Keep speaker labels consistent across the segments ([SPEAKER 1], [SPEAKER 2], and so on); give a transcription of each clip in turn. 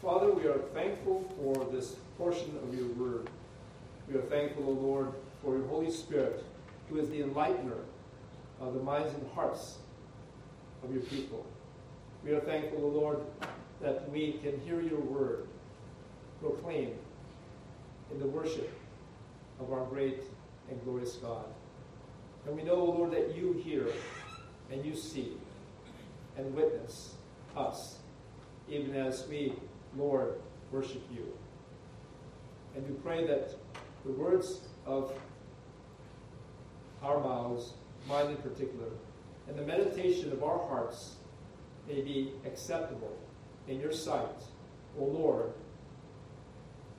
[SPEAKER 1] Father, we are thankful for this portion of your word. We are thankful, O Lord, for your Holy Spirit, who is the enlightener of the minds and hearts of your people. We are thankful, O Lord, that we can hear your word proclaimed in the worship of our great and glorious God. And we know, O Lord, that you hear and you see and witness us even as we, Lord, worship you. And we pray that the words of our mouths, mine in particular, and the meditation of our hearts may be acceptable in your sight, O Lord,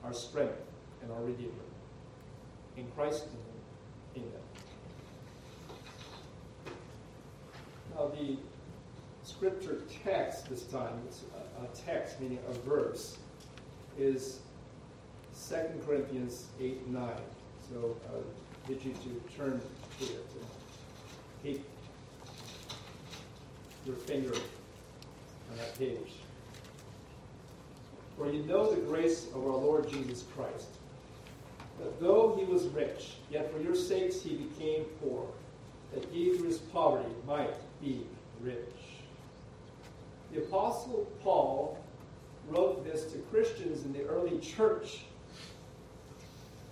[SPEAKER 1] our strength and our Redeemer. In Christ's name, amen. Now, the scripture text this time, it's a, text meaning a verse, is 2 Corinthians 8 9. So I uh, get you to turn to it. Keep your finger on that page. For you know the grace of our Lord Jesus Christ, that though he was rich, yet for your sakes he became poor, that he through his poverty might be rich. The Apostle Paul wrote this to Christians in the early church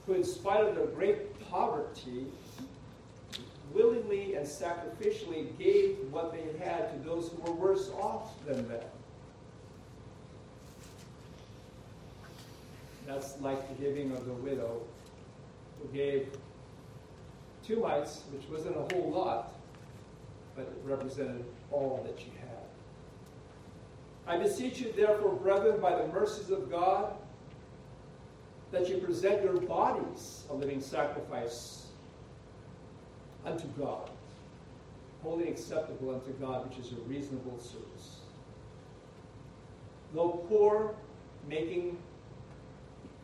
[SPEAKER 1] who, in spite of their great poverty, willingly and sacrificially gave what they had to those who were worse off than them. That's like the giving of the widow who gave two mites, which wasn't a whole lot, but it represented all that she had. I beseech you, therefore, brethren, by the mercies of God, that you present your bodies a living sacrifice unto God, wholly acceptable unto God, which is a reasonable service. Though poor, making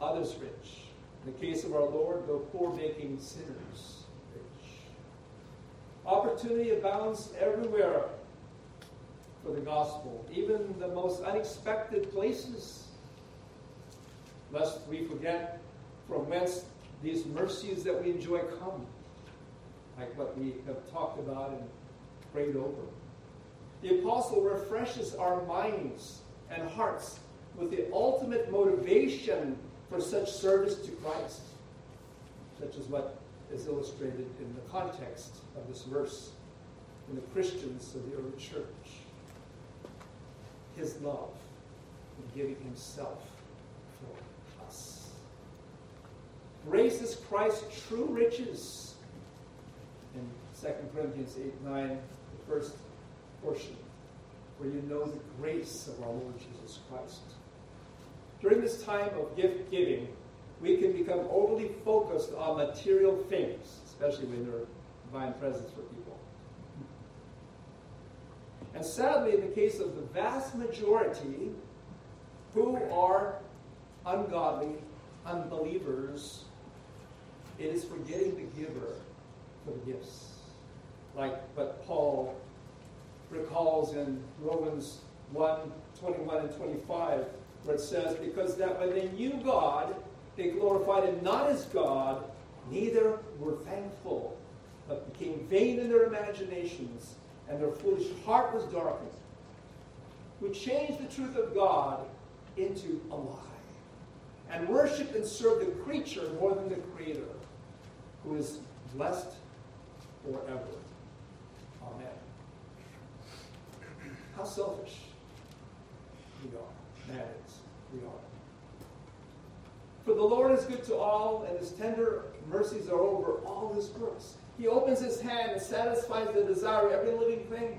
[SPEAKER 1] others rich. In the case of our Lord, though poor, making sinners rich. Opportunity abounds everywhere for the gospel, even the most unexpected places, lest we forget from whence these mercies that we enjoy come, like what we have talked about and prayed over. The apostle refreshes our minds and hearts with the ultimate motivation for such service to Christ, such as what is illustrated in the context of this verse in the Christians of the early church his love in giving himself for us. Grace is Christ's true riches. In 2 Corinthians 8 9, the first portion, where you know the grace of our Lord Jesus Christ. During this time of gift giving, we can become overly focused on material things, especially when they're divine presents for people. And sadly, in the case of the vast majority who are ungodly, unbelievers, it is forgetting the giver for the gifts. Like what Paul recalls in Romans 1 21 and 25, where it says, Because that when they knew God, they glorified him not as God, neither were thankful, but became vain in their imaginations and their foolish heart was darkened, who changed the truth of God into a lie, and worship and serve the creature more than the Creator, who is blessed forever. Amen. How selfish we are. That is, we are. For the Lord is good to all, and his tender mercies are over all his works. He opens his hand and satisfies the desire of every living thing.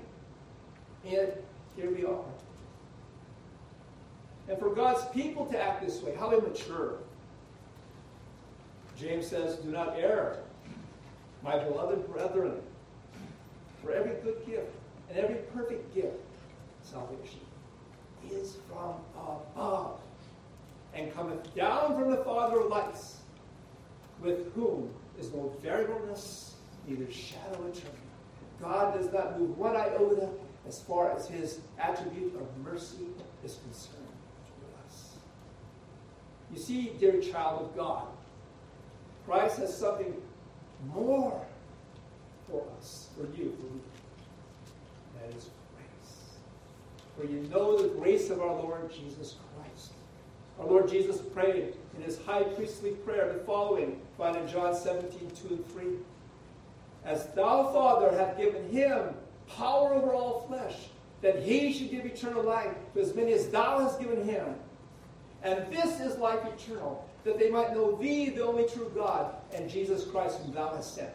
[SPEAKER 1] And here we are. And for God's people to act this way, how immature. James says, Do not err, my beloved brethren, for every good gift and every perfect gift, salvation, is from above and cometh down from the Father of lights, with whom is no variableness neither shadow of turning. God does not move one iota as far as his attribute of mercy is concerned to us. You see, dear child of God, Christ has something more for us, for you, for me. That is grace. For you know the grace of our Lord Jesus Christ. Our Lord Jesus prayed in his high priestly prayer the following, found in John 17, 2 and 3 as thou, Father, hath given him power over all flesh, that he should give eternal life to as many as thou hast given him. And this is life eternal, that they might know thee, the only true God, and Jesus Christ, whom thou hast sent.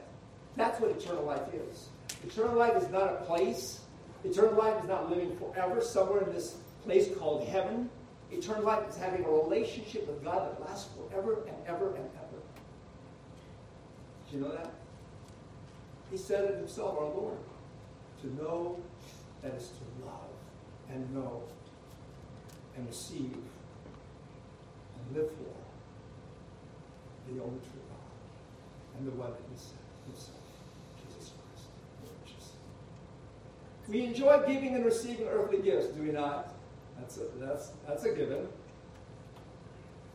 [SPEAKER 1] That's what eternal life is. Eternal life is not a place. Eternal life is not living forever somewhere in this place called heaven. Eternal life is having a relationship with God that lasts forever and ever and ever. Do you know that? He said it himself, our Lord. To know, that is to love and know and receive and live for the only true God and the one that He sent Himself, Jesus Christ, Jesus. We enjoy giving and receiving earthly gifts, do we not? That's a, that's, that's a given.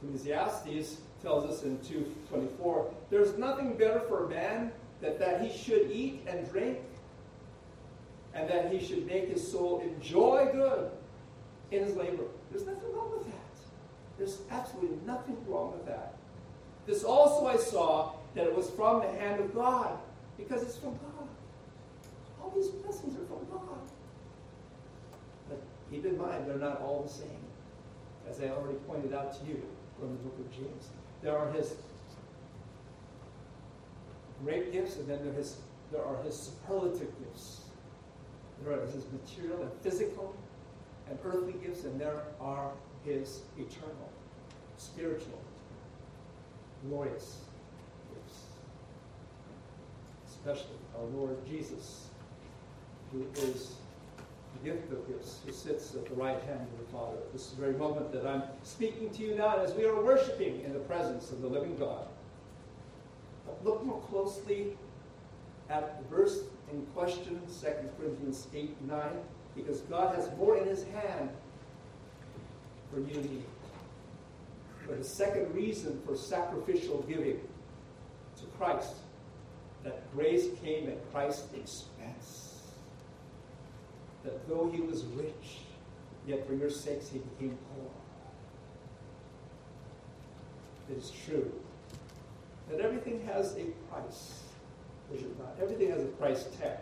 [SPEAKER 1] Ecclesiastes tells us in 2.24, there's nothing better for a man that, that he should eat and drink, and that he should make his soul enjoy good in his labor. There's nothing wrong with that. There's absolutely nothing wrong with that. This also I saw that it was from the hand of God, because it's from God. All these blessings are from God. But keep in mind, they're not all the same. As I already pointed out to you from the book of James, there are his great gifts, and then there, is, there are his superlative gifts. There are his material and physical and earthly gifts, and there are his eternal, spiritual, glorious gifts. Especially our Lord Jesus, who is the gift of gifts, who sits at the right hand of the Father. This is the very moment that I'm speaking to you now as we are worshiping in the presence of the living God look more closely at the verse in question, 2 Corinthians 8 9, because God has more in his hand for unity. But the second reason for sacrificial giving to Christ, that grace came at Christ's expense. That though he was rich, yet for your sakes he became poor. It is true and everything has a price, it not. Everything has a price tag,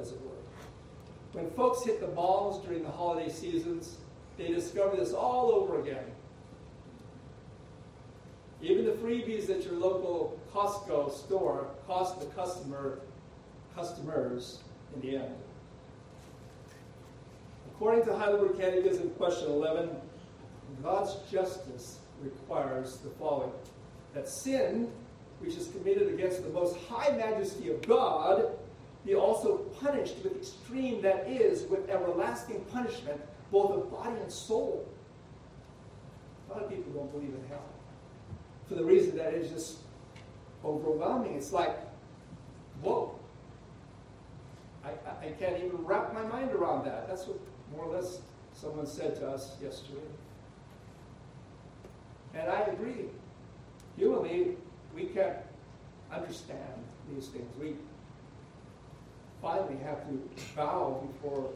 [SPEAKER 1] as it were. When folks hit the malls during the holiday seasons, they discover this all over again. Even the freebies at your local Costco store cost the customer customers in the end. According to Heidelberg Catechism, question 11, God's justice requires the following that sin, which is committed against the most high majesty of God, be also punished with extreme, that is, with everlasting punishment, both of body and soul. A lot of people don't believe in hell for the reason that it's just overwhelming. It's like, whoa. I, I, I can't even wrap my mind around that. That's what more or less someone said to us yesterday. And I agree. You and me, we can't understand these things. We finally have to bow before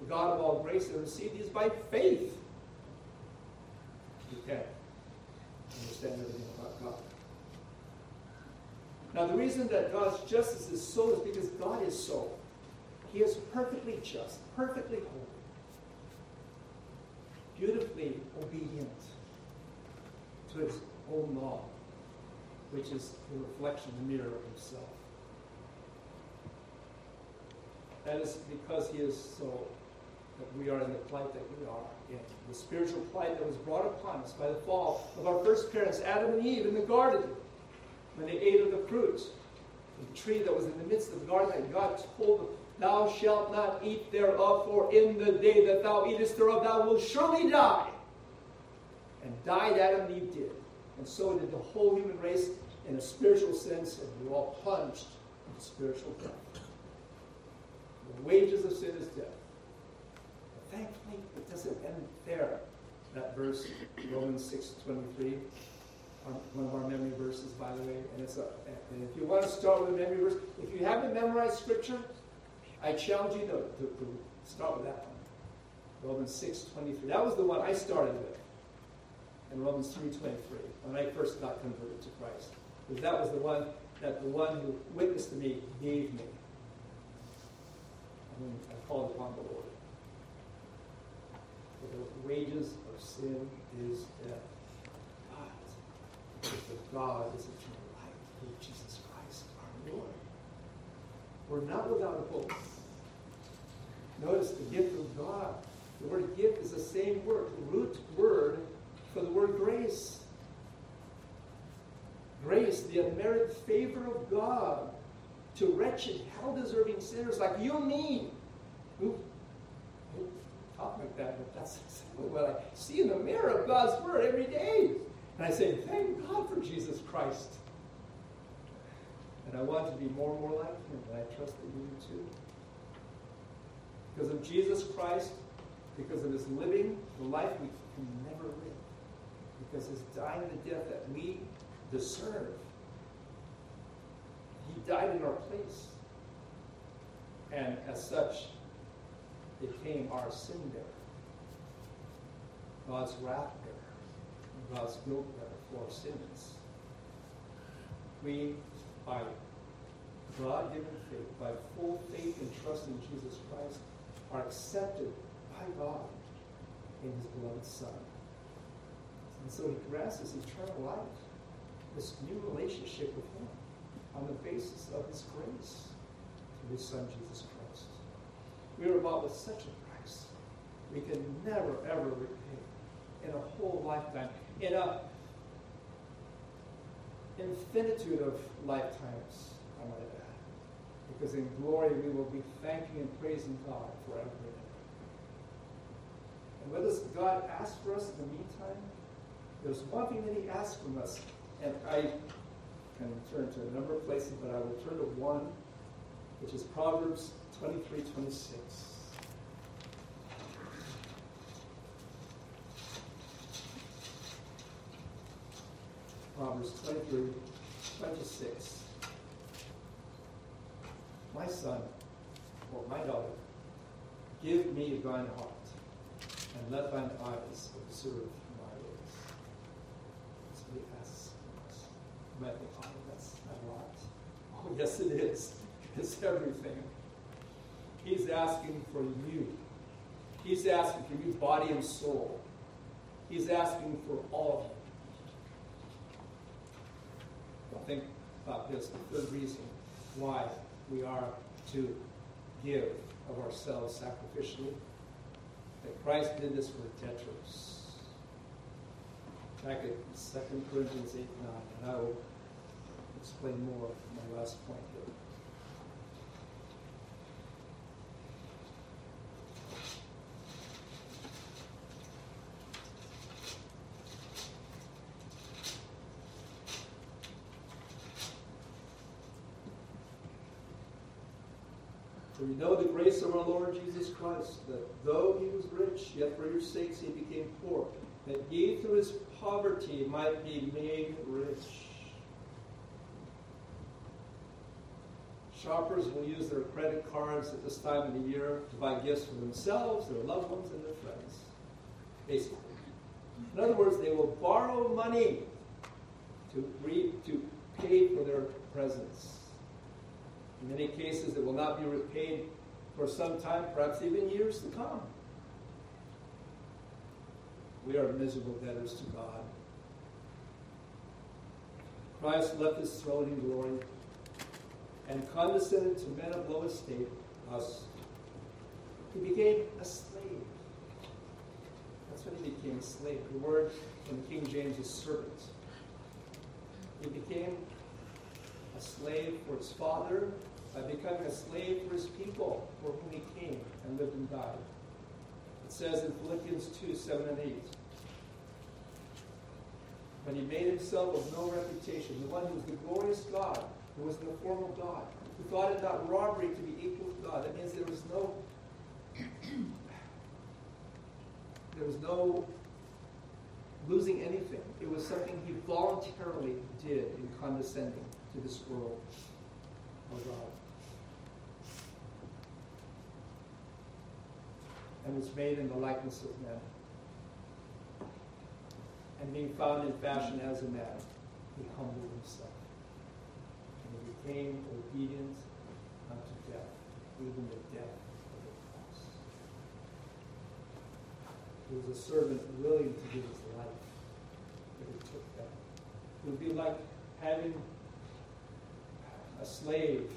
[SPEAKER 1] the God of all grace and receive these by faith. We can't understand everything about God. Now, the reason that God's justice is so is because God is so. He is perfectly just, perfectly holy, beautifully obedient to his own law, which is the reflection, the mirror of himself. That is because he is so that we are in the plight that we are in, the spiritual plight that was brought upon us by the fall of our first parents, Adam and Eve, in the garden, when they ate of the fruit, of the tree that was in the midst of the garden that God told them, Thou shalt not eat thereof, for in the day that thou eatest thereof, thou wilt surely die died, Adam and Eve did. And so did the whole human race in a spiritual sense, and we're all punished with spiritual death. The wages of sin is death. But thankfully, it doesn't end there. That verse, Romans 6 23, one of our memory verses, by the way. And, it's a, and if you want to start with a memory verse, if you haven't memorized scripture, I challenge you to, to, to start with that one. Romans 6 23. That was the one I started with in Romans 3.23, when I first got converted to Christ. Because that was the one that the one who witnessed to me gave me. And then I called upon the Lord. For the wages of sin is death. But the God is eternal life through Jesus Christ our Lord. We're not without a hope. Notice the gift of God. The word gift is the same word, root word for the word grace. Grace, the unmerited favor of God to wretched, hell deserving sinners like you and me. Who, talk like that, but that's exactly what I see in the mirror of God's Word every day. And I say, thank God for Jesus Christ. And I want to be more and more like Him, and I trust that you do too. Because of Jesus Christ, because of His living, the life we can never live because he's dying the death that we deserve. He died in our place. And as such, became our sin bearer, God's wrath bearer, God's guilt bearer for sins. We, by God given faith, by full faith and trust in Jesus Christ, are accepted by God in His beloved Son. And so he grants this eternal life, this new relationship with Him, on the basis of His grace through His Son Jesus Christ. We are bought with such a price we can never ever repay in a whole lifetime, in a infinitude of lifetimes, I might add. Because in glory we will be thanking and praising God forever and ever. And what does God ask for us in the meantime? There's one thing that he asks from us, and I can turn to a number of places, but I will turn to one, which is Proverbs 23 26. Proverbs 23 26. My son, or my daughter, give me thine heart, and let thine eyes observe medical a lot. Oh, yes, it is. It's everything. He's asking for you. He's asking for you, body and soul. He's asking for all of you. Well, think about this the third reason why we are to give of ourselves sacrificially. That Christ did this for debtors Second, 2 Corinthians eight nine, and I will explain more in my last point here. For you know the grace of our Lord Jesus Christ, that though he was rich, yet for your sakes he became poor, that ye through his poverty might be made rich. Shoppers will use their credit cards at this time of the year to buy gifts for themselves, their loved ones, and their friends, basically. In other words, they will borrow money to, re- to pay for their presents. In many cases, it will not be repaid for some time, perhaps even years to come. We are miserable debtors to God. Christ left his throne in glory and condescended to men of low estate, us. He became a slave. That's when he became a slave. The word from King James is servant. He became a slave for his father by becoming a slave for his people for whom he came and lived and died says in Philippians 2 7 and 8. but he made himself of no reputation, the one who was the glorious God, who was in the form of God, who thought it not robbery to be equal to God. That means there was no there was no losing anything. It was something he voluntarily did in condescending to this world of God. and was made in the likeness of men. And being found in fashion as a man, he humbled himself. And he became obedient unto death, even the death of the cross. He was a servant willing to give his life, but he took that. It would be like having a slave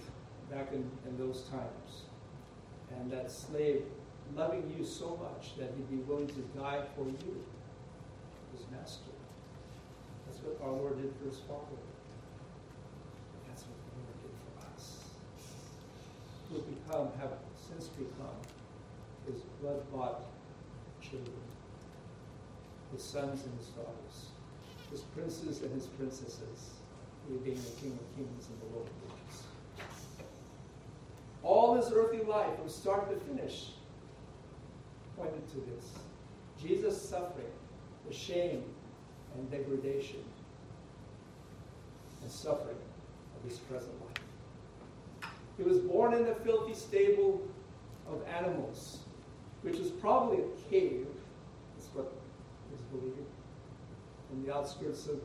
[SPEAKER 1] back in, in those times. And that slave loving you so much that he'd be willing to die for you, his master. That's what our Lord did for his father. That's what the Lord did for us. who have become, have since become, his blood-bought children, his sons and his daughters, his princes and his princesses, who being the King of kings and the Lord of lords. All his earthly life, from start to finish, pointed to this. Jesus' suffering, the shame and degradation and suffering of his present life. He was born in a filthy stable of animals, which is probably a cave, that's what is believed, in the outskirts of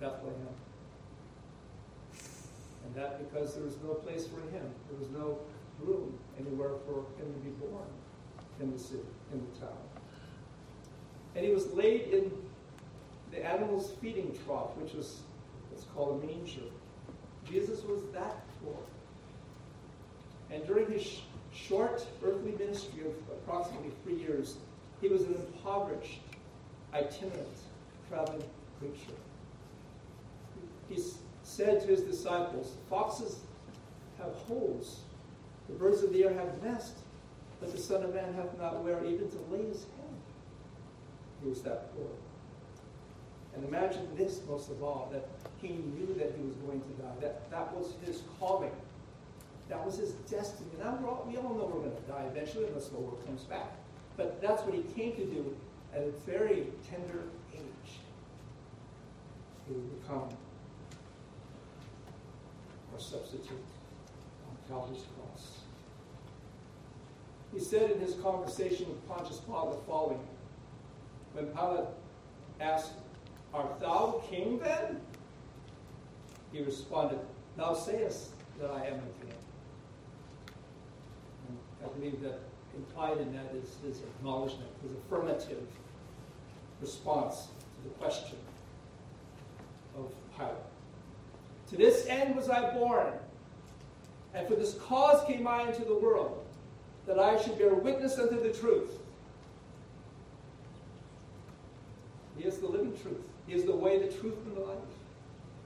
[SPEAKER 1] Bethlehem. And that because there was no place for him, there was no room anywhere for him to be born in the city, in the town. And he was laid in the animal's feeding trough, which was what's called a manger. Jesus was that poor. And during his sh short earthly ministry of approximately three years, he was an impoverished, itinerant, traveling preacher. He said to his disciples, Foxes have holes, the birds of the air have nests, but the Son of Man hath not where even to lay his hand. He was that poor. And imagine this most of all, that he knew that he was going to die. That that was his calling. That was his destiny. Now all, we all know we're going to die eventually unless the Lord comes back. But that's what he came to do at a very tender age. He would become our substitute on Calvary's cross. He said in his conversation with Pontius Pilate the following When Pilate asked, Art thou king then? He responded, Thou sayest that I am a king. And I believe that implied in that is his acknowledgement, his affirmative response to the question of Pilate. To this end was I born, and for this cause came I into the world that I should bear witness unto the truth. He is the living truth. He is the way, the truth, and the life.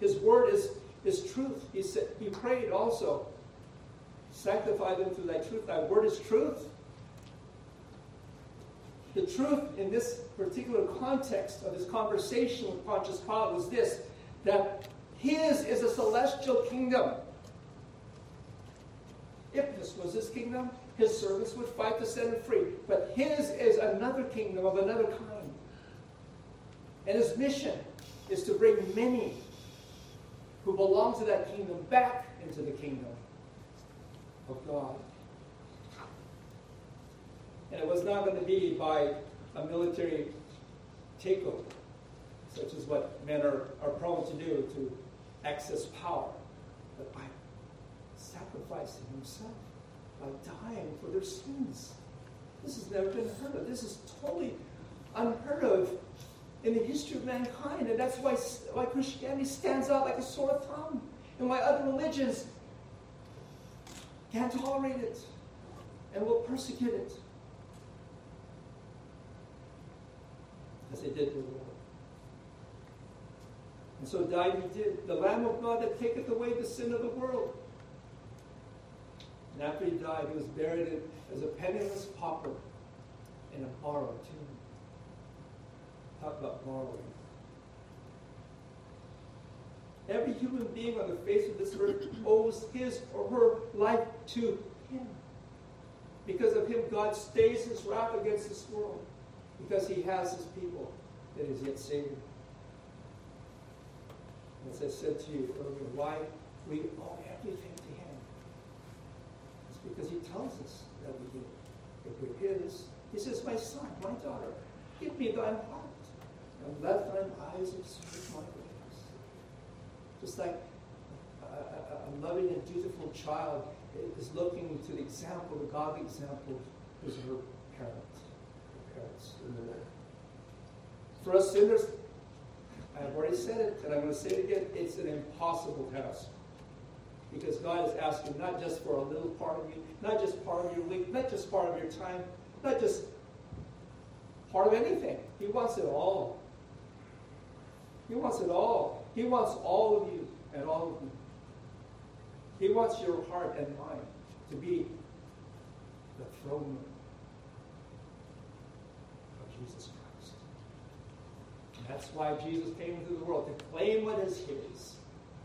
[SPEAKER 1] His word is, is truth. He said he prayed also. Sanctify them through thy truth. Thy word is truth. The truth in this particular context of his conversation with Pontius Pilate was this that his is a celestial kingdom. If this was his kingdom, his servants would fight to set him free. But his is another kingdom of another kind. And his mission is to bring many who belong to that kingdom back into the kingdom of God. And it was not going to be by a military takeover, such as what men are, are prone to do to access power, but by sacrificing himself by dying for their sins. This has never been heard of. This is totally unheard of in the history of mankind, and that's why, why Christianity stands out like a sore thumb, and why other religions can't tolerate it and will persecute it. As they did to the Lord. And so died he did, the Lamb of God that taketh away the sin of the world. And after he died, he was buried as a penniless pauper in a borrowed tomb. Talk about borrowing. Every human being on the face of this earth owes his or her life to him. Because of him, God stays his wrath against this world. Because he has his people that is yet saving. As I said to you earlier, why we owe everything because he tells us that we do. If we hear this, he says, My son, my daughter, give me thine heart, and let thine eyes observe my ways. Just like a, a, a loving and dutiful child is looking to the example, the godly example, of her parents, her parents in the For us sinners, I've already said it, and I'm going to say it again, it's an impossible task because God is asking not just for a little part of you, not just part of your week, not just part of your time, not just part of anything. He wants it all. He wants it all. He wants all of you and all of me. He wants your heart and mind to be the throne room of Jesus Christ. And that's why Jesus came into the world to claim what is his,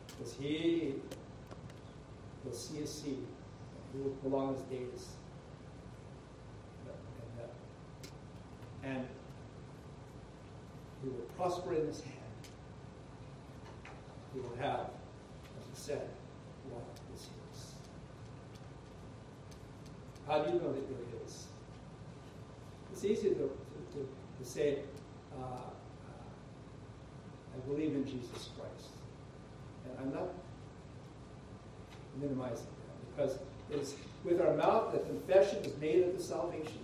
[SPEAKER 1] because he the CSC who his days. And he uh, will prosper in his hand. He will have, as he said, what is his. How do you know that you're his? It's easy to, to, to, to say, because it is with our mouth that confession is made unto salvation.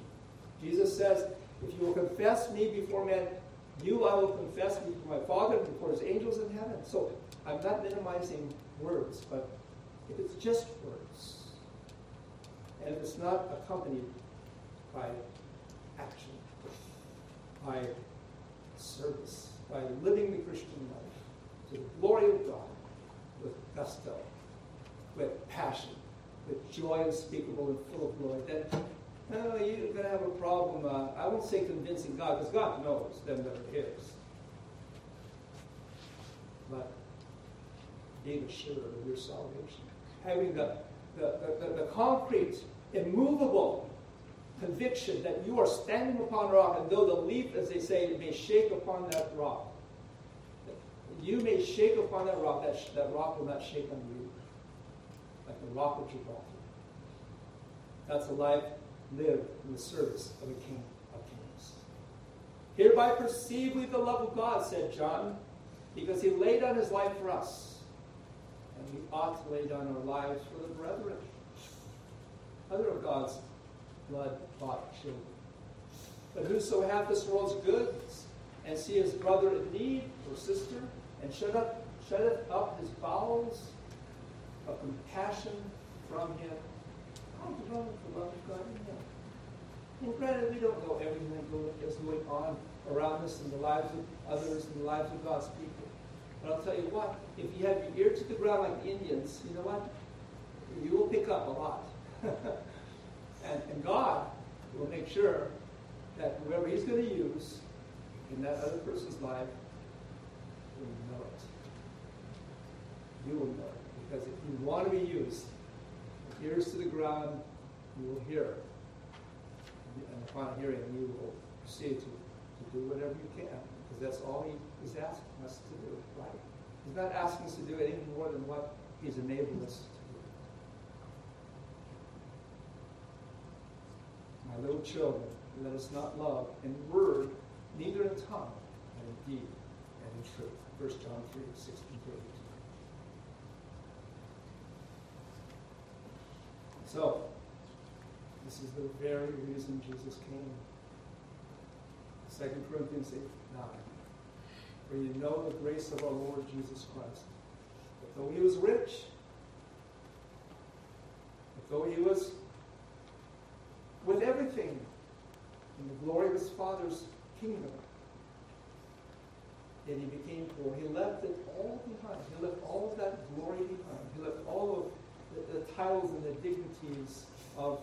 [SPEAKER 1] Jesus says, If you will confess me before men, you I will confess before my Father and before his angels in heaven. So I'm not minimizing words, but if it's just words, and if it's not accompanied by action, by service, by living the Christian life to the glory of God with gusto, with passion, joy unspeakable and full of glory. Then you're going to have a problem. Uh, I won't say convincing God, because God knows them that are His. But being assured of your salvation, having the, the, the, the concrete, immovable conviction that you are standing upon rock, and though the leaf, as they say, may shake upon that rock, you may shake upon that rock, that, that rock will not shake on you, like the rock of Gibraltar. That's a life lived in the service of a king of kings. Hereby perceive we the love of God, said John, because he laid down his life for us. And we ought to lay down our lives for the brethren, other of God's blood bought children. But whoso hath this world's goods and see his brother in need or sister, and shut up, shutteth up his bowels of compassion from him comes along with the love of God in here. And granted, we don't know everything that's going on around us in the lives of others and the lives of God's people. But I'll tell you what, if you have your ear to the ground like the Indians, you know what? You will pick up a lot. and, and God will make sure that whoever He's going to use in that other person's life will know it. You will know it. Because if you want to be used, ears to the ground, you will hear. And upon hearing, you will proceed to, to do whatever you can, because that's all he is asking us to do, right? He's not asking us to do anything more than what he's enabled us to do. My little children, let us not love in word, neither in tongue, but in deed and in truth. 1 John 3, 16 through So, this is the very reason Jesus came. 2 Corinthians 8 9. For you know the grace of our Lord Jesus Christ. That though he was rich, that though he was with everything in the glory of his Father's kingdom, yet he became poor. He left it all behind. He left all of that glory behind. He left all of the, the titles and the dignities of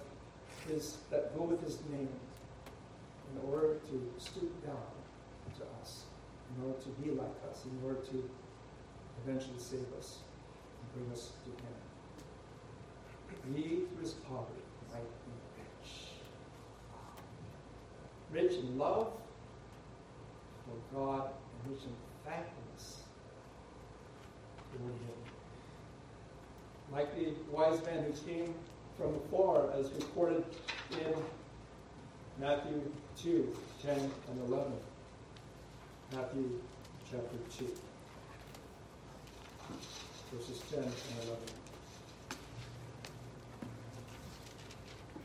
[SPEAKER 1] his, that go with his name in order to stoop down to us, in order to be like us, in order to eventually save us and bring us to him. He, through his poverty, might be rich. Rich in love for God and rich in thankfulness toward him like the wise man who came from afar, as recorded in Matthew 2 10 and 11. Matthew chapter 2, verses 10 and 11.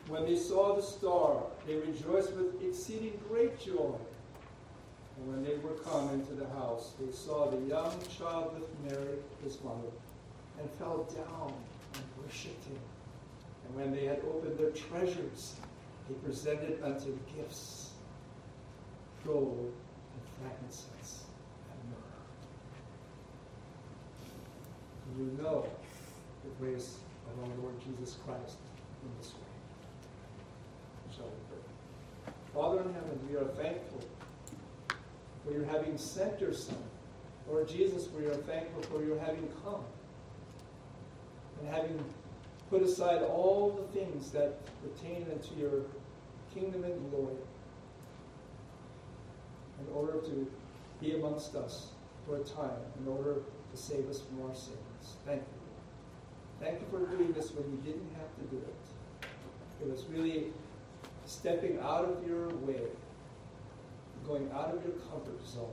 [SPEAKER 1] When they saw the star, they rejoiced with exceeding great joy. And when they were come into the house, they saw the young child with Mary, his mother and fell down and worshipped him. And when they had opened their treasures, he presented unto gifts gold and frankincense and myrrh. You know the grace of our Lord Jesus Christ in this way. Shall we pray? Father in heaven, we are thankful for your having sent your Son. Lord Jesus, we are thankful for your having come and having put aside all the things that pertain unto your kingdom and glory, in order to be amongst us for a time, in order to save us from our sins. Thank you. Thank you for doing this when you didn't have to do it. It was really stepping out of your way, going out of your comfort zone,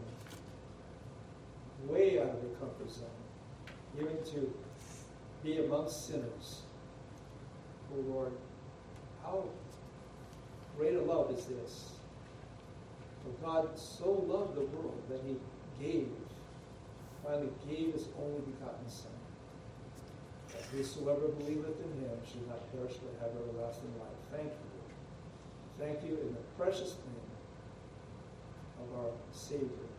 [SPEAKER 1] way out of your comfort zone, even to be amongst sinners. O oh Lord, how great a love is this? For God so loved the world that he gave, finally gave his only begotten Son, that whosoever believeth in him should not perish but have everlasting life. Thank you. Thank you in the precious name of our Savior.